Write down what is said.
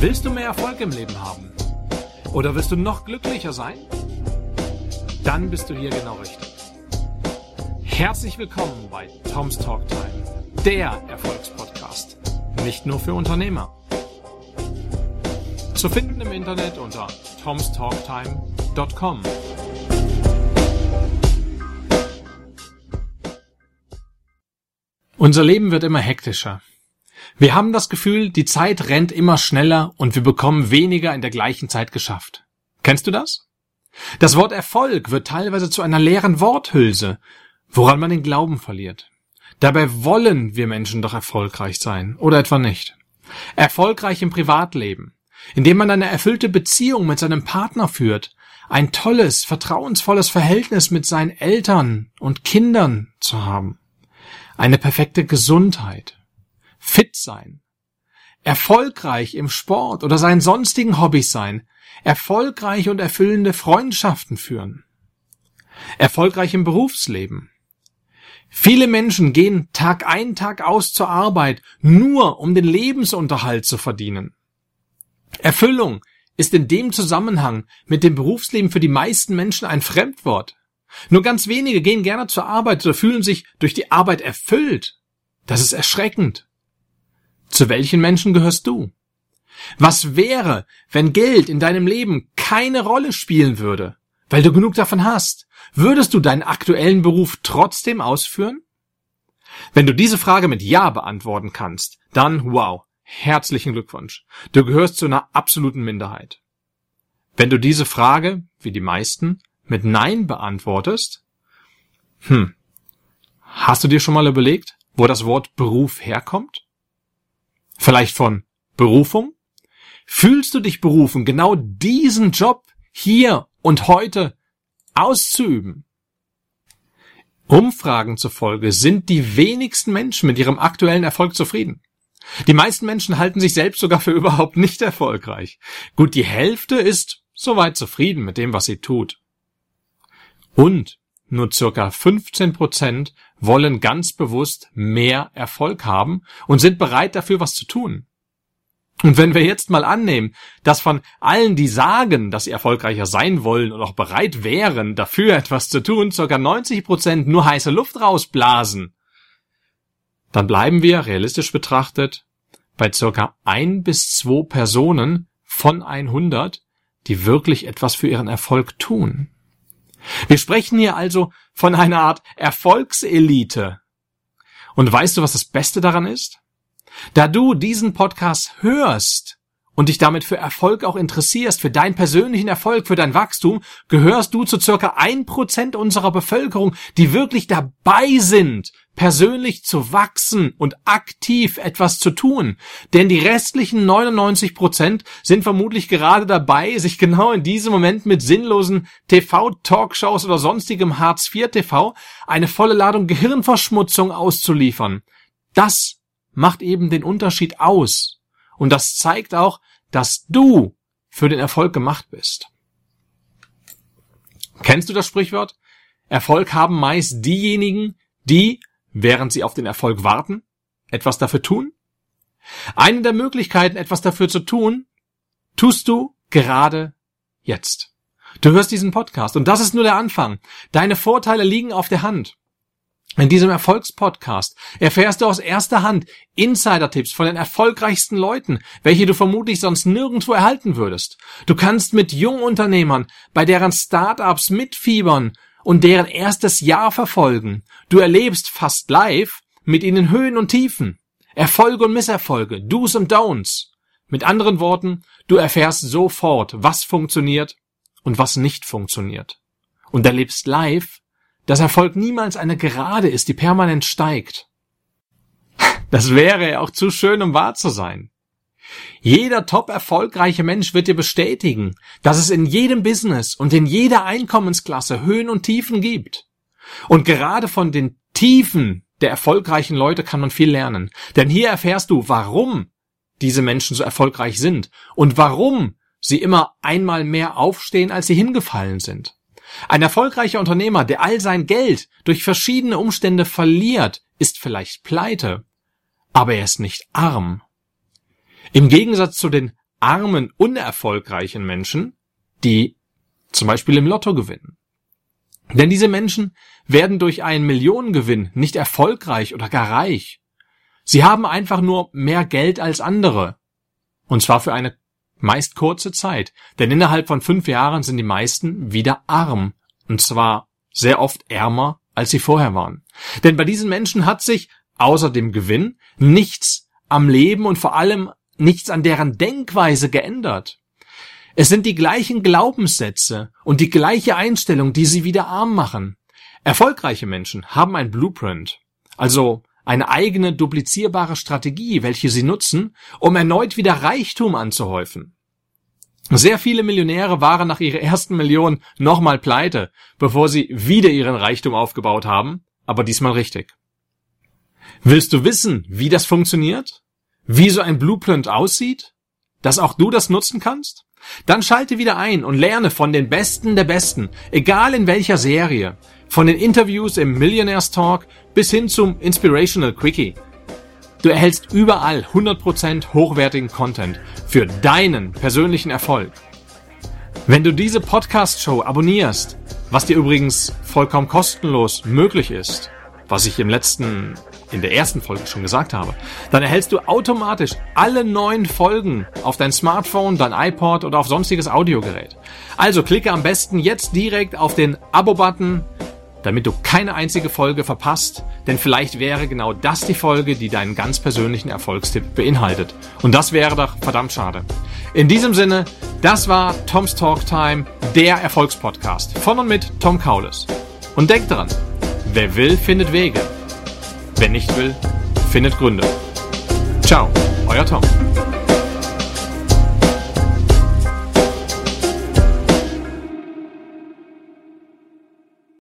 Willst du mehr Erfolg im Leben haben? Oder willst du noch glücklicher sein? Dann bist du hier genau richtig. Herzlich willkommen bei Tom's Talk Time, der Erfolgspodcast. Nicht nur für Unternehmer. Zu finden im Internet unter tomstalktime.com. Unser Leben wird immer hektischer. Wir haben das Gefühl, die Zeit rennt immer schneller und wir bekommen weniger in der gleichen Zeit geschafft. Kennst du das? Das Wort Erfolg wird teilweise zu einer leeren Worthülse, woran man den Glauben verliert. Dabei wollen wir Menschen doch erfolgreich sein, oder etwa nicht? Erfolgreich im Privatleben, indem man eine erfüllte Beziehung mit seinem Partner führt, ein tolles, vertrauensvolles Verhältnis mit seinen Eltern und Kindern zu haben eine perfekte Gesundheit, fit sein, erfolgreich im Sport oder seinen sonstigen Hobbys sein, erfolgreich und erfüllende Freundschaften führen, erfolgreich im Berufsleben. Viele Menschen gehen Tag ein, Tag aus zur Arbeit, nur um den Lebensunterhalt zu verdienen. Erfüllung ist in dem Zusammenhang mit dem Berufsleben für die meisten Menschen ein Fremdwort. Nur ganz wenige gehen gerne zur Arbeit oder fühlen sich durch die Arbeit erfüllt. Das ist erschreckend. Zu welchen Menschen gehörst du? Was wäre, wenn Geld in deinem Leben keine Rolle spielen würde, weil du genug davon hast? Würdest du deinen aktuellen Beruf trotzdem ausführen? Wenn du diese Frage mit Ja beantworten kannst, dann wow, herzlichen Glückwunsch. Du gehörst zu einer absoluten Minderheit. Wenn du diese Frage, wie die meisten, mit Nein beantwortest, hm, hast du dir schon mal überlegt, wo das Wort Beruf herkommt? Vielleicht von Berufung? Fühlst du dich berufen, genau diesen Job hier und heute auszuüben? Umfragen zufolge sind die wenigsten Menschen mit ihrem aktuellen Erfolg zufrieden. Die meisten Menschen halten sich selbst sogar für überhaupt nicht erfolgreich. Gut, die Hälfte ist soweit zufrieden mit dem, was sie tut. Und nur circa 15 Prozent wollen ganz bewusst mehr Erfolg haben und sind bereit dafür was zu tun. Und wenn wir jetzt mal annehmen, dass von allen, die sagen, dass sie erfolgreicher sein wollen und auch bereit wären, dafür etwas zu tun, circa 90 Prozent nur heiße Luft rausblasen, dann bleiben wir, realistisch betrachtet, bei circa ein bis zwei Personen von 100, die wirklich etwas für ihren Erfolg tun. Wir sprechen hier also von einer Art Erfolgselite. Und weißt du, was das Beste daran ist? Da du diesen Podcast hörst und dich damit für Erfolg auch interessierst, für deinen persönlichen Erfolg, für dein Wachstum, gehörst du zu circa ein Prozent unserer Bevölkerung, die wirklich dabei sind, persönlich zu wachsen und aktiv etwas zu tun. Denn die restlichen 99 Prozent sind vermutlich gerade dabei, sich genau in diesem Moment mit sinnlosen TV-Talkshows oder sonstigem Hartz-IV-TV eine volle Ladung Gehirnverschmutzung auszuliefern. Das macht eben den Unterschied aus. Und das zeigt auch, dass du für den Erfolg gemacht bist. Kennst du das Sprichwort? Erfolg haben meist diejenigen, die während sie auf den Erfolg warten, etwas dafür tun? Eine der Möglichkeiten, etwas dafür zu tun, tust du gerade jetzt. Du hörst diesen Podcast und das ist nur der Anfang. Deine Vorteile liegen auf der Hand. In diesem Erfolgspodcast erfährst du aus erster Hand Insider-Tipps von den erfolgreichsten Leuten, welche du vermutlich sonst nirgendwo erhalten würdest. Du kannst mit Jungunternehmern bei deren Startups mitfiebern und deren erstes Jahr verfolgen. Du erlebst fast live mit ihnen Höhen und Tiefen, Erfolge und Misserfolge, Do's und Don'ts. Mit anderen Worten, du erfährst sofort, was funktioniert und was nicht funktioniert. Und erlebst live, dass Erfolg niemals eine Gerade ist, die permanent steigt. Das wäre ja auch zu schön, um wahr zu sein. Jeder top erfolgreiche Mensch wird dir bestätigen, dass es in jedem Business und in jeder Einkommensklasse Höhen und Tiefen gibt. Und gerade von den Tiefen der erfolgreichen Leute kann man viel lernen. Denn hier erfährst du, warum diese Menschen so erfolgreich sind und warum sie immer einmal mehr aufstehen, als sie hingefallen sind. Ein erfolgreicher Unternehmer, der all sein Geld durch verschiedene Umstände verliert, ist vielleicht pleite, aber er ist nicht arm. Im Gegensatz zu den armen, unerfolgreichen Menschen, die zum Beispiel im Lotto gewinnen. Denn diese Menschen werden durch einen Millionengewinn nicht erfolgreich oder gar reich. Sie haben einfach nur mehr Geld als andere. Und zwar für eine meist kurze Zeit. Denn innerhalb von fünf Jahren sind die meisten wieder arm. Und zwar sehr oft ärmer, als sie vorher waren. Denn bei diesen Menschen hat sich, außer dem Gewinn, nichts am Leben und vor allem nichts an deren Denkweise geändert. Es sind die gleichen Glaubenssätze und die gleiche Einstellung, die sie wieder arm machen. Erfolgreiche Menschen haben ein Blueprint, also eine eigene duplizierbare Strategie, welche sie nutzen, um erneut wieder Reichtum anzuhäufen. Sehr viele Millionäre waren nach ihrer ersten Million nochmal pleite, bevor sie wieder ihren Reichtum aufgebaut haben, aber diesmal richtig. Willst du wissen, wie das funktioniert? Wie so ein Blueprint aussieht? Dass auch du das nutzen kannst? Dann schalte wieder ein und lerne von den Besten der Besten, egal in welcher Serie, von den Interviews im Millionaires Talk bis hin zum Inspirational Quickie. Du erhältst überall 100% hochwertigen Content für deinen persönlichen Erfolg. Wenn du diese Podcast-Show abonnierst, was dir übrigens vollkommen kostenlos möglich ist, was ich im letzten, in der ersten Folge schon gesagt habe, dann erhältst du automatisch alle neuen Folgen auf dein Smartphone, dein iPod oder auf sonstiges Audiogerät. Also klicke am besten jetzt direkt auf den Abo-Button, damit du keine einzige Folge verpasst, denn vielleicht wäre genau das die Folge, die deinen ganz persönlichen Erfolgstipp beinhaltet. Und das wäre doch verdammt schade. In diesem Sinne, das war Toms Talk Time, der Erfolgspodcast von und mit Tom Kaulis. Und denk dran, Wer will, findet Wege. Wer nicht will, findet Gründe. Ciao, euer Tom.